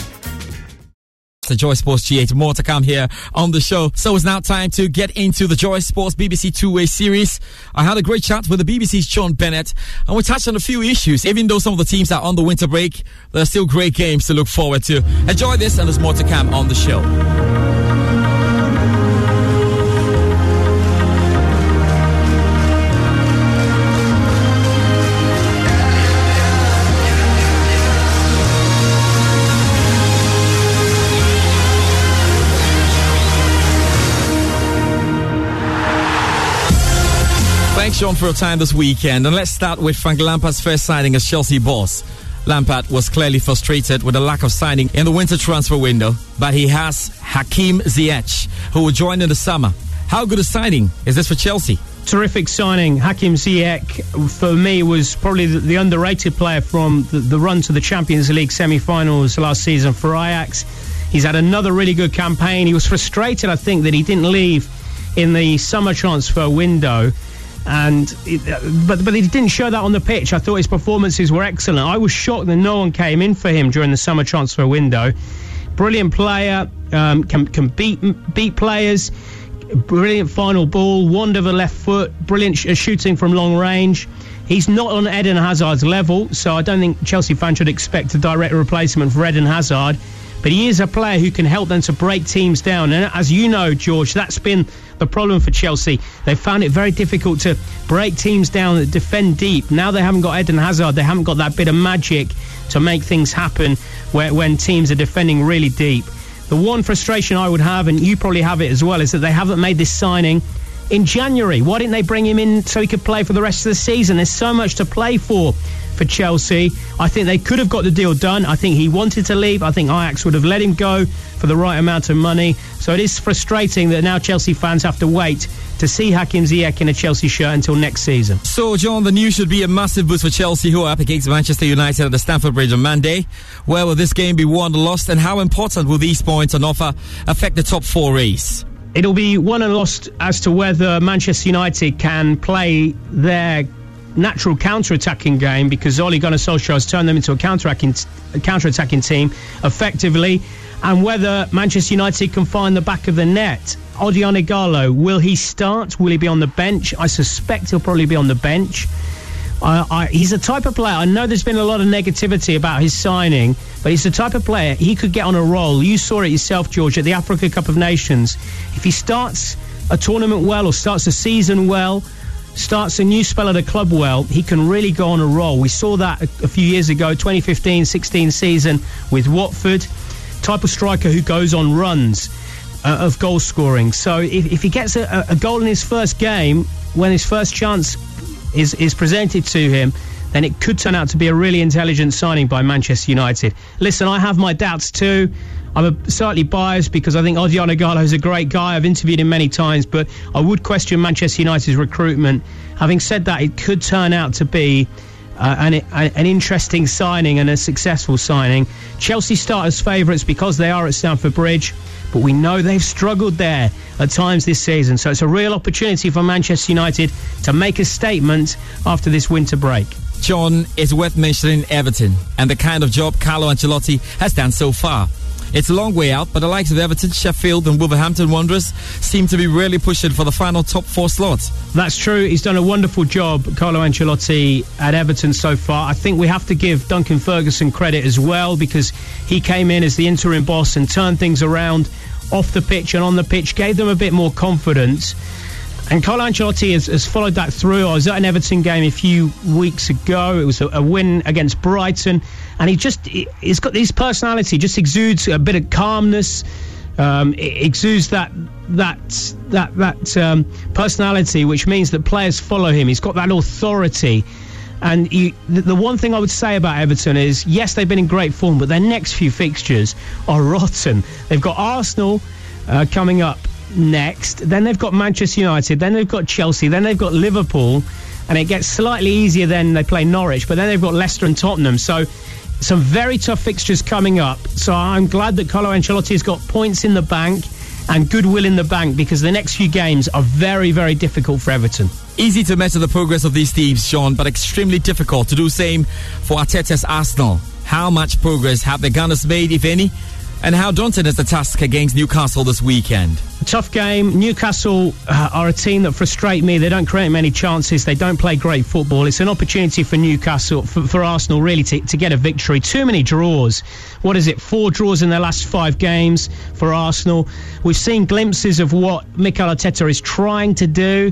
The Joy Sports G8. More to come here on the show. So it's now time to get into the Joy Sports BBC two-way series. I had a great chat with the BBC's John Bennett, and we touched on a few issues. Even though some of the teams are on the winter break, there are still great games to look forward to. Enjoy this, and there's more to come on the show. John, for your time this weekend. And let's start with Frank Lampard's first signing as Chelsea boss. Lampard was clearly frustrated with the lack of signing in the winter transfer window, but he has Hakim Ziyech, who will join in the summer. How good a signing is this for Chelsea? Terrific signing. Hakim Ziyech, for me, was probably the, underrated player from the, the run to the Champions League semi finals last season for Ajax. He's had another really good campaign. He was frustrated, I think, that he didn't leave in the summer transfer window and it, but but he didn't show that on the pitch. I thought his performances were excellent. I was shocked that no one came in for him during the summer transfer window. Brilliant player, um, can can beat beat players. Brilliant final ball, wand of a left foot, brilliant sh- shooting from long range. He's not on Eden Hazard's level, so I don't think Chelsea fans should expect a direct replacement for Eden Hazard. But he is a player who can help them to break teams down. And as you know, George, that's been the problem for Chelsea. They found it very difficult to break teams down that defend deep. Now they haven't got Eden Hazard, they haven't got that bit of magic to make things happen where, when teams are defending really deep. The one frustration I would have, and you probably have it as well, is that they haven't made this signing in January. Why didn't they bring him in so he could play for the rest of the season? There's so much to play for for Chelsea. I think they could have got the deal done. I think he wanted to leave. I think Ajax would have let him go for the right amount of money. So it is frustrating that now Chelsea fans have to wait to see Hakim Ziyech in a Chelsea shirt until next season. So, John, the news should be a massive boost for Chelsea, who are up against Manchester United at the Stamford Bridge on Monday. Where will this game be won or lost, and how important will these points on offer affect the top four race? It'll be won and lost as to whether Manchester United can play their natural counter-attacking game because Ole Gunnar Solskjaer has turned them into a counter-attacking, counter-attacking team effectively and whether Manchester United can find the back of the net. Odion Ighalo, will he start? Will he be on the bench? I suspect he'll probably be on the bench. Uh, I, he's a type of player. I know there's been a lot of negativity about his signing, but he's the type of player he could get on a roll. You saw it yourself, George, at the Africa Cup of Nations. If he starts a tournament well or starts a season well, starts a new spell at a club well, he can really go on a roll. We saw that a, few years ago, 2015-16 season with Watford. Type of striker who goes on runs uh, of goal scoring. So if, if he gets a, a goal in his first game, when his first chance is is presented to him, then it could turn out to be a really intelligent signing by Manchester United. Listen, I have my doubts too. I'm slightly biased because I think Odion Ighalo is a great guy. I've interviewed him many times, but I would question Manchester United's recruitment. Having said that, it could turn out to be uh, an, an interesting signing and a successful signing. Chelsea start as favourites because they are at Stamford Bridge, but we know they've struggled there at times this season. So it's a real opportunity for Manchester United to make a statement after this winter break. John, it's worth mentioning Everton and the kind of job Carlo Ancelotti has done so far. It's a long way out, but the likes of Everton, Sheffield, and Wolverhampton Wanderers seem to be really pushing for the final top four slots. That's true. He's done a wonderful job, Carlo Ancelotti, at Everton so far. I think we have to give Duncan Ferguson credit as well because he came in as the interim boss and turned things around off the pitch and on the pitch, gave them a bit more confidence. And Carlo Ancelotti has, has, followed that through. I was at an Everton game a few weeks ago. It was a, a win against Brighton, and he just he's got his personality. Just exudes a bit of calmness. Um, exudes that that that that um, personality, which means that players follow him. He's got that authority. And the, the one thing I would say about Everton is, yes, they've been in great form, but their next few fixtures are rotten. They've got Arsenal uh, coming up next. Then they've got Manchester United. Then they've got Chelsea. Then they've got Liverpool. And it gets slightly easier then they play Norwich. But then they've got Leicester and Tottenham. So some very tough fixtures coming up. So I'm glad that Carlo Ancelotti has got points in the bank and goodwill in the bank because the next few games are very, very difficult for Everton. Easy to measure the progress of these teams, John, but extremely difficult to do same for Arteta's Arsenal. How much progress have the Gunners made, if any? And how daunting is the task against Newcastle this weekend? Tough game. Newcastle uh, are a team that frustrate me. They don't create many chances. They don't play great football. It's an opportunity for Newcastle, for, for Arsenal, really, to, to get a victory. Too many draws. What is it? Four draws in their last five games for Arsenal. We've seen glimpses of what Mikel Arteta is trying to do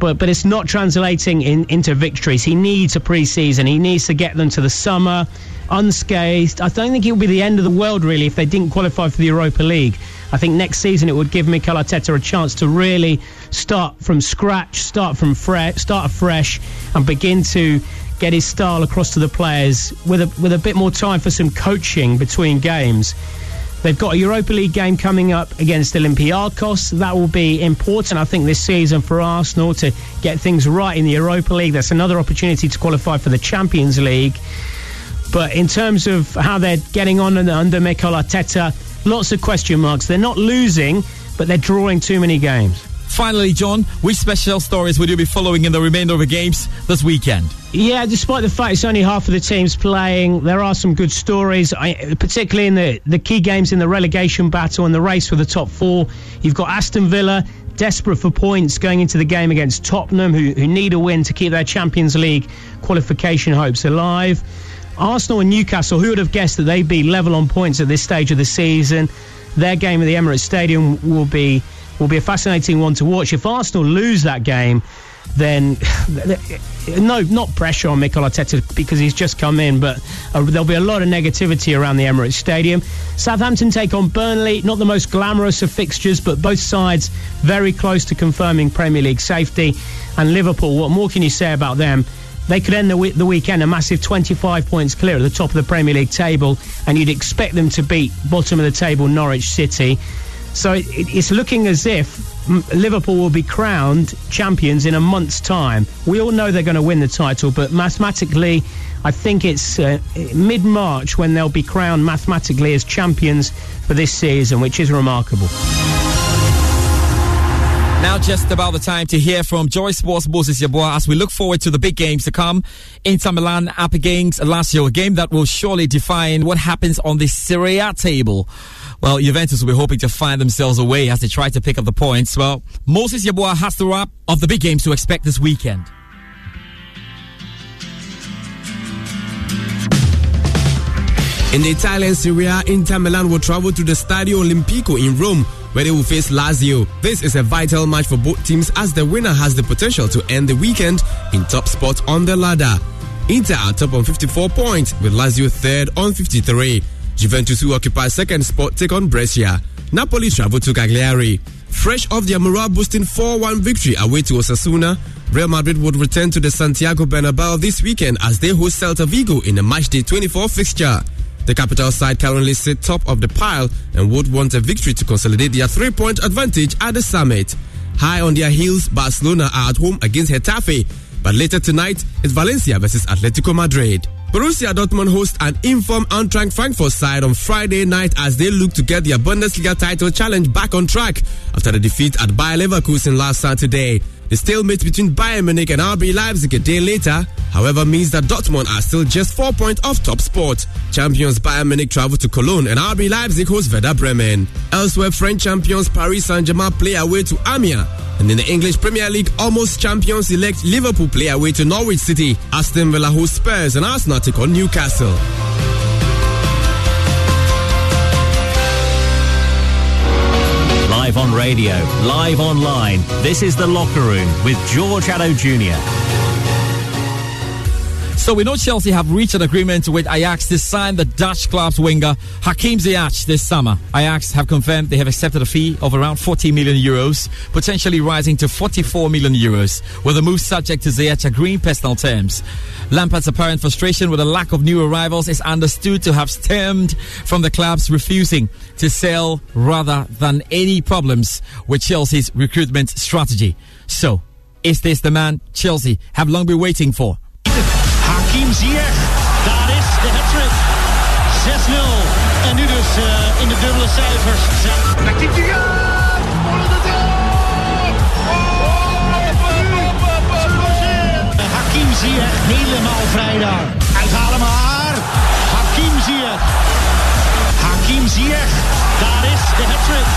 but but it's not translating in, into victories. He needs a pre-season. He needs to get them to the summer unscathed. I don't think it would be the end of the world really if they didn't qualify for the Europa League. I think next season it would give Mikel Arteta a chance to really start from scratch, start from fresh, start afresh, and begin to get his style across to the players with a with a bit more time for some coaching between games. They've got a Europa League game coming up against Olympiacos. That will be important, I think, this season for Arsenal to get things right in the Europa League. That's another opportunity to qualify for the Champions League. But in terms of how they're getting on under Mikel Arteta, lots of question marks. They're not losing, but they're drawing too many games. Finally, John, which special stories will you be following in the remainder of the games this weekend? Yeah, despite the fact it's only half of the teams playing, there are some good stories, I, particularly in the, the key games in the relegation battle and the race for the top four. You've got Aston Villa desperate for points going into the game against Tottenham, who, who need a win to keep their Champions League qualification hopes alive. Arsenal and Newcastle, who would have guessed that they'd be level on points at this stage of the season? Their game at the Emirates Stadium will be will be a fascinating one to watch. If Arsenal lose that game, then no, not pressure on Mikel Arteta because he's just come in, but uh, there'll be a lot of negativity around the Emirates Stadium. Southampton take on Burnley, not the most glamorous of fixtures, but both sides very close to confirming Premier League safety. And Liverpool, what more can you say about them? They could end the, the weekend a massive 25 points clear at the top of the Premier League table, and you'd expect them to beat bottom of the table Norwich City. So it, it's looking as if Liverpool will be crowned champions in a month's time. We all know they're going to win the title, but mathematically, I think it's uh, mid March when they'll be crowned mathematically as champions for this season, which is remarkable. Now, just about the time to hear from Joy Sports Moses Yeboah as we look forward to the big games to come. Inter Milan up against Lazio, a game that will surely define what happens on the Serie A table. Well, Juventus will be hoping to find themselves away as they try to pick up the points. Well, Moses Yeboah has the wrap of the big games to expect this weekend. In the Italian Serie A, Inter Milan will travel to the Stadio Olimpico in Rome where they will face Lazio. This is a vital match for both teams as the winner has the potential to end the weekend in top spot on the ladder. Inter are top on 54 points with Lazio third on 53. Juventus who occupy second spot take on Brescia. Napoli travel to Cagliari. Fresh off their morale boosting 4-1 victory away to Osasuna, Real Madrid would return to the Santiago Bernabeu this weekend as they host Celta Vigo in a matchday 24 fixture. The capital side currently sit top of the pile and would want a victory to consolidate their three-point advantage at the summit. High on their heels, Barcelona are at home against Getafe, but later tonight it's Valencia versus Atletico Madrid. Borussia Dortmund host an informed Eintracht Frankfurt side on Friday night as they look to get their Bundesliga title challenge back on track after the defeat at Bayer Leverkusen last Saturday. The stalemate between Bayern Munich and RB Leipzig a day later, however, means that Dortmund are still just four points off top spot. Champions Bayern Munich travel to Cologne and RB Leipzig host Werder Bremen. Elsewhere, French champions Paris Saint-Germain play away to Amiens. And in the English Premier League, almost champions elect Liverpool play away to Norwich City. Aston Villa host Spurs and Arsenal take on Newcastle. Live on radio, live online. This is The Locker Room with George Addo Jr. So we know Chelsea have reached an agreement with Ajax to sign the Dutch club's winger Hakim Ziyech this summer. Ajax have confirmed they have accepted a fee of around 40 million euros, potentially rising to 44 million euros, with the move subject to Ziyech agreeing personal terms. Lampard's apparent frustration with the lack of new arrivals is understood to have stemmed from the club's refusing to sell rather than any problems with Chelsea's recruitment strategy. So, is this the man Chelsea have long been waiting for? Ziyech, daar is de hat-trick. 6-0. En nu dus uh, in de dubbele cijfers. Rakitic voor de Hakim Ziyech helemaal vrij daar. Uithalen maar. Hakim Ziyech. Hakim Ziyech, daar is de hat-trick.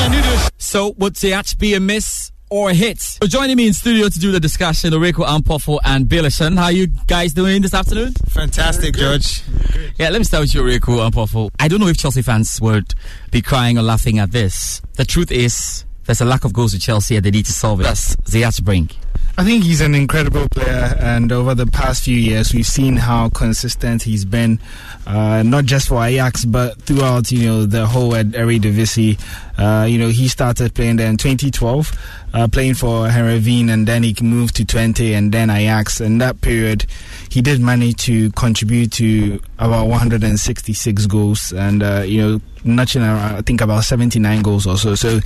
6-0. En nu dus. So, would Ziyech be a miss? Or hits. So joining me in studio to do the discussion, Oreko Ampofo and Billison. How are you guys doing this afternoon? Fantastic, George. Yeah, let me start with you, Oreko Ampofo. I don't know if Chelsea fans would be crying or laughing at this. The truth is, there's a lack of goals to Chelsea and they need to solve it. That's Ziyech bring. I think he's an incredible player, and over the past few years, we've seen how consistent he's been, uh, not just for Ajax, but throughout, you know, the whole Eredivisie. Uh, you know, he started playing there in 2012, uh, playing for Heerenveen, and then he moved to Twente, and then Ajax. In that period, he did manage to contribute to about 166 goals, and, uh, you know, notching I think about 79 goals or so. So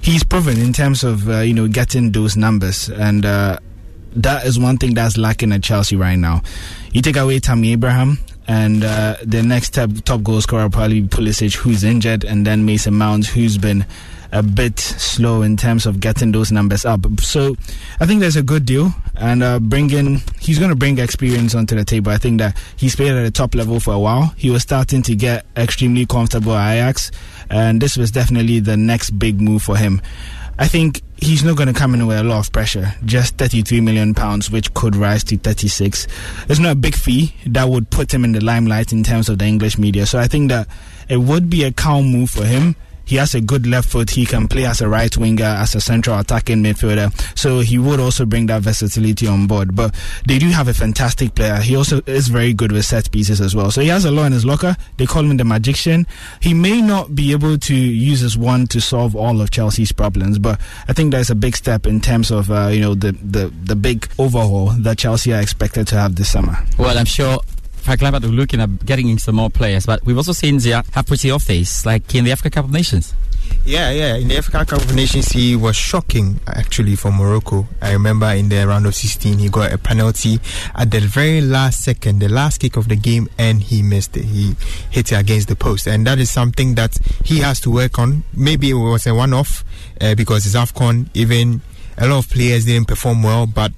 he's proven in terms of uh, you know getting those numbers, and uh, that is one thing that's lacking at Chelsea right now. You take away Tammy Abraham, and uh, the next top, top goal scorer will probably Pulisic, who's injured, and then Mason Mount, who's been a bit slow in terms of getting those numbers up. So I think there's a good deal, and uh, bringing he's going to bring experience onto the table. I think that he's played at the top level for a while. He was starting to get extremely comfortable at Ajax, and this was definitely the next big move for him. I think he's not going to come in with a lot of pressure. Just 33 million pounds, which could rise to 36. It's not a big fee that would put him in the limelight in terms of the English media. So I think that it would be a calm move for him. He has a good left foot. He can play as a right winger, as a central attacking midfielder. So he would also bring that versatility on board. But they do have a fantastic player. He also is very good with set pieces as well. So he has a lot in his locker. They call him the magician. He may not be able to use his one to solve all of Chelsea's problems, but I think that's a big step in terms of uh, you know the, the the big overhaul that Chelsea are expected to have this summer. Well, I'm sure Are looking at getting in some more players, but we've also seen Zia have pretty off days, like in the Africa Cup of Nations. Yeah, yeah. In the Africa Cup of Nations, he was shocking actually for Morocco. I remember in the round of 16, he got a penalty at the very last second, the last kick of the game, and he missed it. He hit it against the post, and that is something that he has to work on. Maybe it was a one-off uh, because it's AFCON. Even a lot of players didn't perform well, but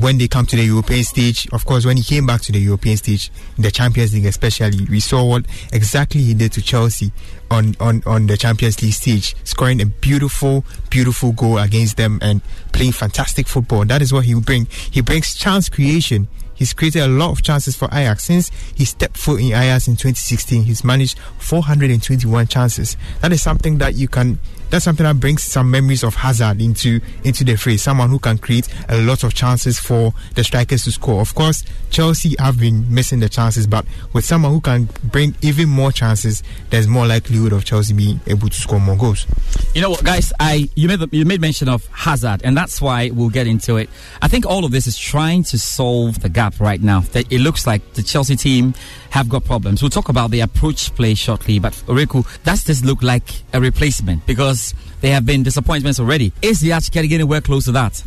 when they come to the European stage, of course, when he came back to the European stage, the Champions League especially, we saw what exactly he did to Chelsea on, on, on the Champions League stage, scoring a beautiful, beautiful goal against them and playing fantastic football. That is what he will bring. He brings chance creation. He's created a lot of chances for Ajax. Since he stepped foot in Ajax in 2016, he's managed 421 chances. That is something that you can that's something that brings some memories of Hazard into into the phrase. Someone who can create a lot of chances for the strikers to score. Of course, Chelsea have been missing the chances, but with someone who can bring even more chances, there's more likelihood of Chelsea being able to score more goals. You know what, guys? I you made you made mention of Hazard, and that's why we'll get into it. I think all of this is trying to solve the gap right now. That it looks like the Chelsea team have got problems. We'll talk about the approach play shortly, but Riku, does this look like a replacement? Because there have been disappointments already. Is the Arch getting anywhere close to that?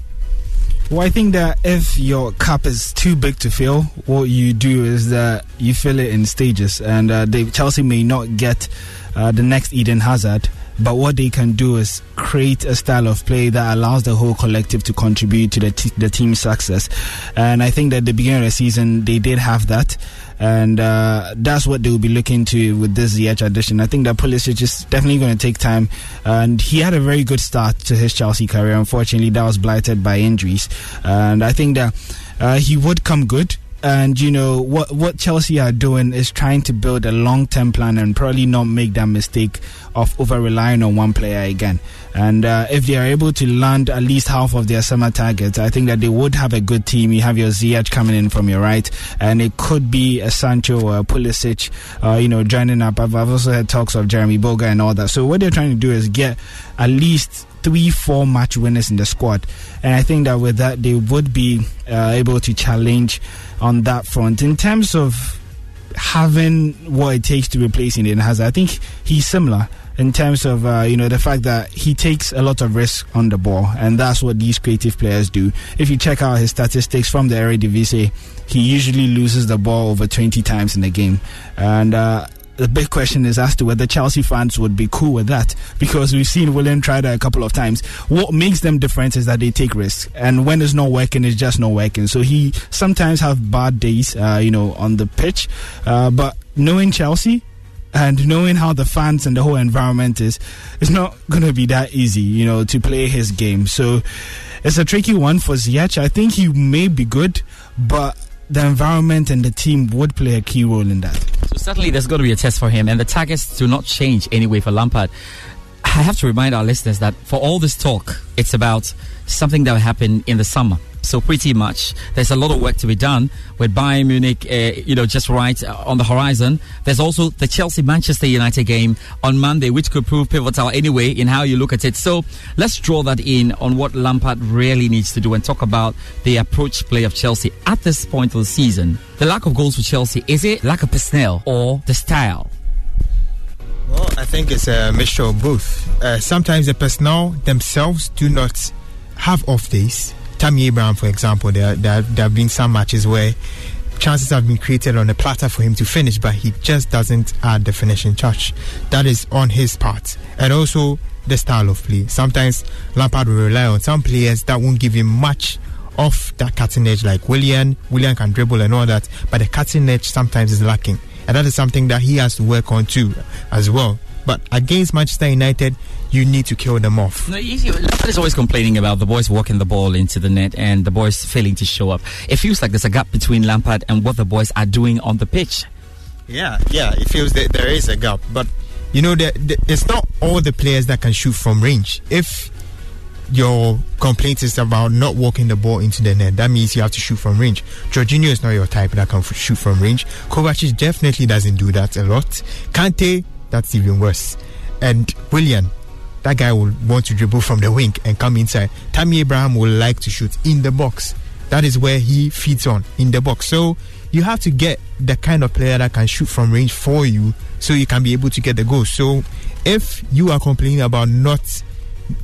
Well, I think that if your cup is too big to fill, what you do is that you fill it in stages, and uh, they, Chelsea may not get uh, the next Eden Hazard, but what they can do is create a style of play that allows the whole collective to contribute to the, t- the team's success. And I think that at the beginning of the season, they did have that. And uh, that's what they'll be looking to with this Ziyech addition. I think that Pulisic is definitely going to take time. And he had a very good start to his Chelsea career. Unfortunately, that was blighted by injuries. And I think that uh, he would come good and you know what what Chelsea are doing is trying to build a long term plan and probably not make that mistake of over relying on one player again. And uh, if they are able to land at least half of their summer targets, I think that they would have a good team. You have your Ziyech coming in from your right, and it could be a Sancho or a Pulisic, uh, you know, joining up. I've, I've also had talks of Jeremy Boga and all that. So what they're trying to do is get at least three, four match winners in the squad. And I think that with that, they would be uh, able to challenge on that front. In terms of having what it takes to replace Eden Hazard, I think he's similar in terms of uh, you know the fact that he takes a lot of risk on the ball, and that's what these creative players do. If you check out his statistics from the Eredivisie, he usually loses the ball over 20 times in a game, and. Uh, the big question is as to whether Chelsea fans would be cool with that because we've seen Willian try that a couple of times. What makes them different is that they take risks, and when it's not working, it's just not working. So he sometimes have bad days, uh, you know, on the pitch. Uh, but knowing Chelsea, and knowing how the fans and the whole environment is, it's not going to be that easy, you know, to play his game. So it's a tricky one for Ziyech. I think he may be good, but the environment and the team would play a key role in that. So certainly there's got to be a test for him, and the targets do not change anyway for Lampard. I have to remind our listeners that for all this talk, it's about something that will happen in the summer. So pretty much, there's a lot of work to be done with Bayern Munich, uh, you know, just right uh, on the horizon. There's also the Chelsea Manchester United game on Monday, which could prove pivotal anyway in how you look at it. So let's draw that in on what Lampard really needs to do and talk about the approach play of Chelsea at this point of the season. The lack of goals for Chelsea is it lack of personnel or the style? Well, I think it's a mixture of both. Uh, sometimes the personnel themselves do not have off days. Tammy Abraham, for example, there, there, there have been some matches where chances have been created on the platter for him to finish, but he just doesn't add the finishing touch. That is on his part. And also the style of play. Sometimes Lampard will rely on some players that won't give him much of that cutting edge, like Willian. Willian can dribble and all that, but the cutting edge sometimes is lacking. And that is something that he has to work on too, as well. But against Manchester United, you need to kill them off. No, Lampard is always complaining about the boys walking the ball into the net and the boys failing to show up. It feels like there's a gap between Lampard and what the boys are doing on the pitch. Yeah, yeah, it feels that there is a gap. But, you know, the, the, it's not all the players that can shoot from range. If your complaint is about not walking the ball into the net, that means you have to shoot from range. Jorginho is not your type that can f- shoot from range. Kovacic definitely doesn't do that a lot. Kante, that's even worse. And Willian, that guy will want to dribble from the wing and come inside. Tammy Abraham will like to shoot in the box. That is where he feeds on in the box. So you have to get the kind of player that can shoot from range for you so you can be able to get the goal. So if you are complaining about not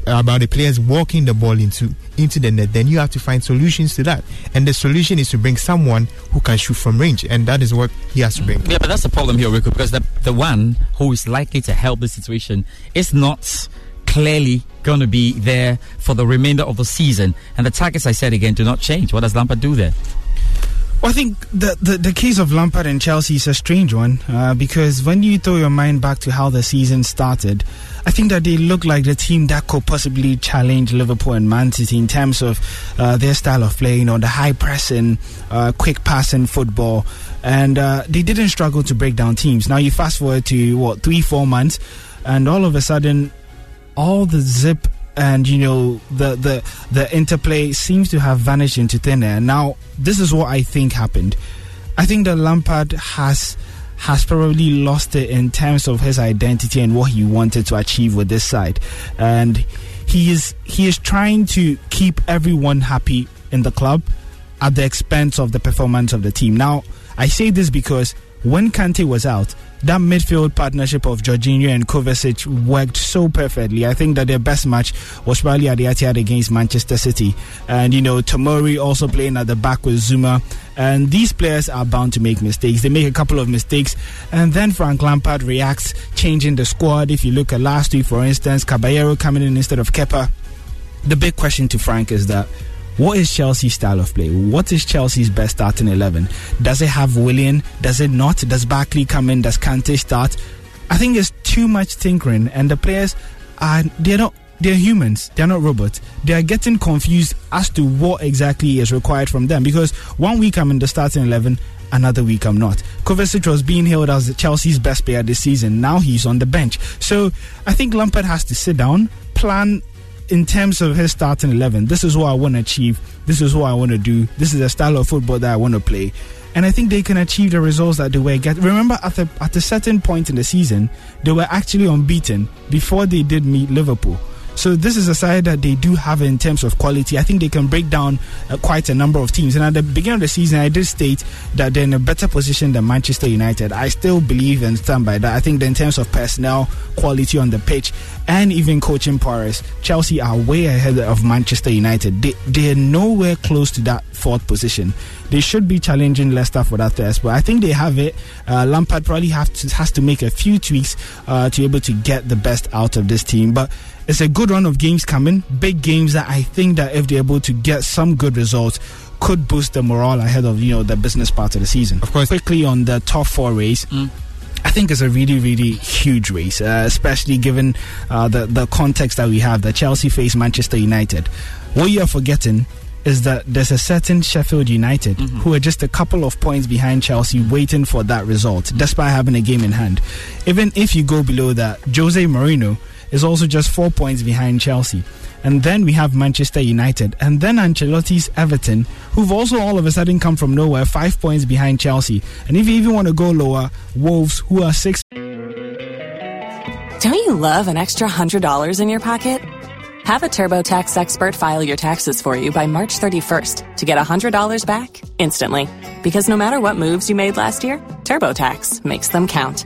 about the players walking the ball into into the net, then you have to find solutions to that. And the solution is to bring someone who can shoot from range, and that is what he has to bring. Yeah, but that's the problem here, Rico, because the the one who is likely to help the situation is not clearly going to be there for the remainder of the season. And the targets, I said again, do not change. What does Lampard do there? Well, I think the, the, the case of Lampard and Chelsea is a strange one uh, because when you throw your mind back to how the season started, I think that they look like the team that could possibly challenge Liverpool and Man City in terms of uh, their style of play, you know, the high pressing, uh, quick passing football. And uh, they didn't struggle to break down teams. Now, you fast forward to what, three, four months, and all of a sudden, all the zip and you know the the the interplay seems to have vanished into thin air. Now, this is what I think happened. I think that Lampard has has probably lost it in terms of his identity and what he wanted to achieve with this side, and he is he is trying to keep everyone happy in the club at the expense of the performance of the team. Now, I say this because when Kante was out, that midfield partnership of Jorginho and Kovacic worked so perfectly. I think that their best match was probably at the Etihad against Manchester City. And, you know, Tomori also playing at the back with Zouma. And these players are bound to make mistakes. They make a couple of mistakes. And then Frank Lampard reacts, changing the squad. If you look at last week, for instance, Caballero coming in instead of Kepa. The big question to Frank is that what is Chelsea's style of play? What is Chelsea's best starting 11? Does it have Willian? Does it not? Does Barkley come in? Does Kante start? I think there's too much tinkering, and the players are they're not they're humans. They're not robots. They are getting confused as to what exactly is required from them because one week I'm in the starting 11, another week I'm not. Kovacic was being hailed as Chelsea's best player this season. Now he's on the bench. So I think Lampard has to sit down, plan in terms of his starting 11, this is what I want to achieve. This is what I want to do. This is the style of football that I want to play. And I think they can achieve the results that they were getting. Remember, at, at a certain point in the season, they were actually unbeaten before they did meet Liverpool. So this is a side that they do have in terms of quality. I think they can break down uh, quite a number of teams. And at the beginning of the season, I did state that they're in a better position than Manchester United. I still believe and stand by that. I think that in terms of personnel, quality on the pitch, and even coaching powers, Chelsea are way ahead of Manchester United. They they're nowhere close to that fourth position. They should be challenging Leicester for that third spot. I think they have it. Uh, Lampard probably to, has to make a few tweaks uh, to be able to get the best out of this team, but it's a good run of games coming, big games that I think that if they're able to get some good results, could boost the morale ahead of you know the business part of the season. Of course, quickly on the top four race. Mm. I think it's a really, really huge race, uh, especially given uh, the the context that we have. That Chelsea face Manchester United. What you are forgetting is that there's a certain Sheffield United mm-hmm. who are just a couple of points behind Chelsea, waiting for that result, despite having a game in hand. Even if you go below that, Jose Mourinho is also just four points behind Chelsea. And then we have Manchester United. And then Ancelotti's Everton, who've also all of a sudden come from nowhere, five points behind Chelsea. And if you even want to go lower, Wolves, who are six. Don't you love an extra $100 in your pocket? Have a TurboTax expert file your taxes for you by March 31st to get $100 back instantly. Because no matter what moves you made last year, TurboTax makes them count.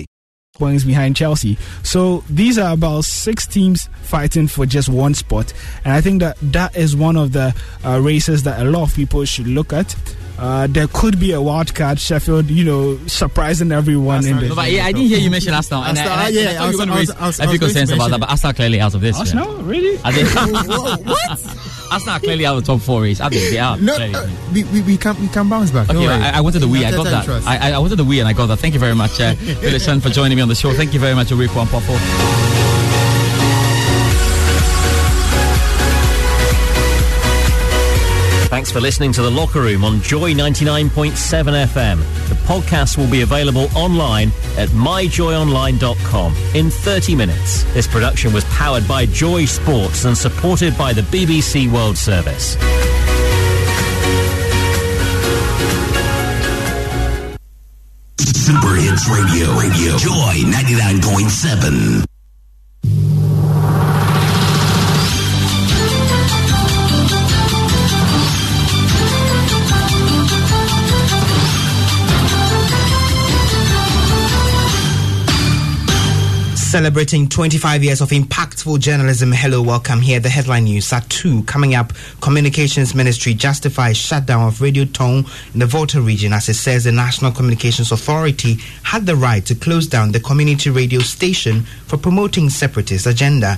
points behind Chelsea. So these are about six teams fighting for just one spot, and I think that that is one of the uh, races that a lot of people should look at. Uh, there could be a wild card. Sheffield, you know, surprising everyone in the. No, but yeah, I didn't hear you mention Arsenal. And, Arsenal, I, and I, yeah, I, I I was, you were going to raise a few concerns about that, but Arsenal clearly out of this. Arsenal, yeah. really? I think, what? Arsenal clearly out of the top four race. I think they are. No, uh, we, we, we, can we can bounce back. Okay, I, I, wanted the we. I got that. I, I wanted the we, and I got that. Thank you very much, uh, for joining me on the show. Thank you very much, Ulrich Popo. Thanks for listening to The Locker Room on Joy 99.7 FM. The podcast will be available online at myjoyonline.com in 30 minutes. This production was powered by Joy Sports and supported by the BBC World Service. Super Hits Radio, Radio, Joy 99.7. Celebrating 25 years of impactful journalism. Hello, welcome here. The headline news at 2. Coming up, Communications Ministry justifies shutdown of Radio Tone in the Volta region as it says the National Communications Authority had the right to close down the community radio station for promoting separatist agenda.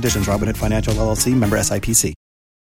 conditions. Robinhood Financial LLC member SIPC.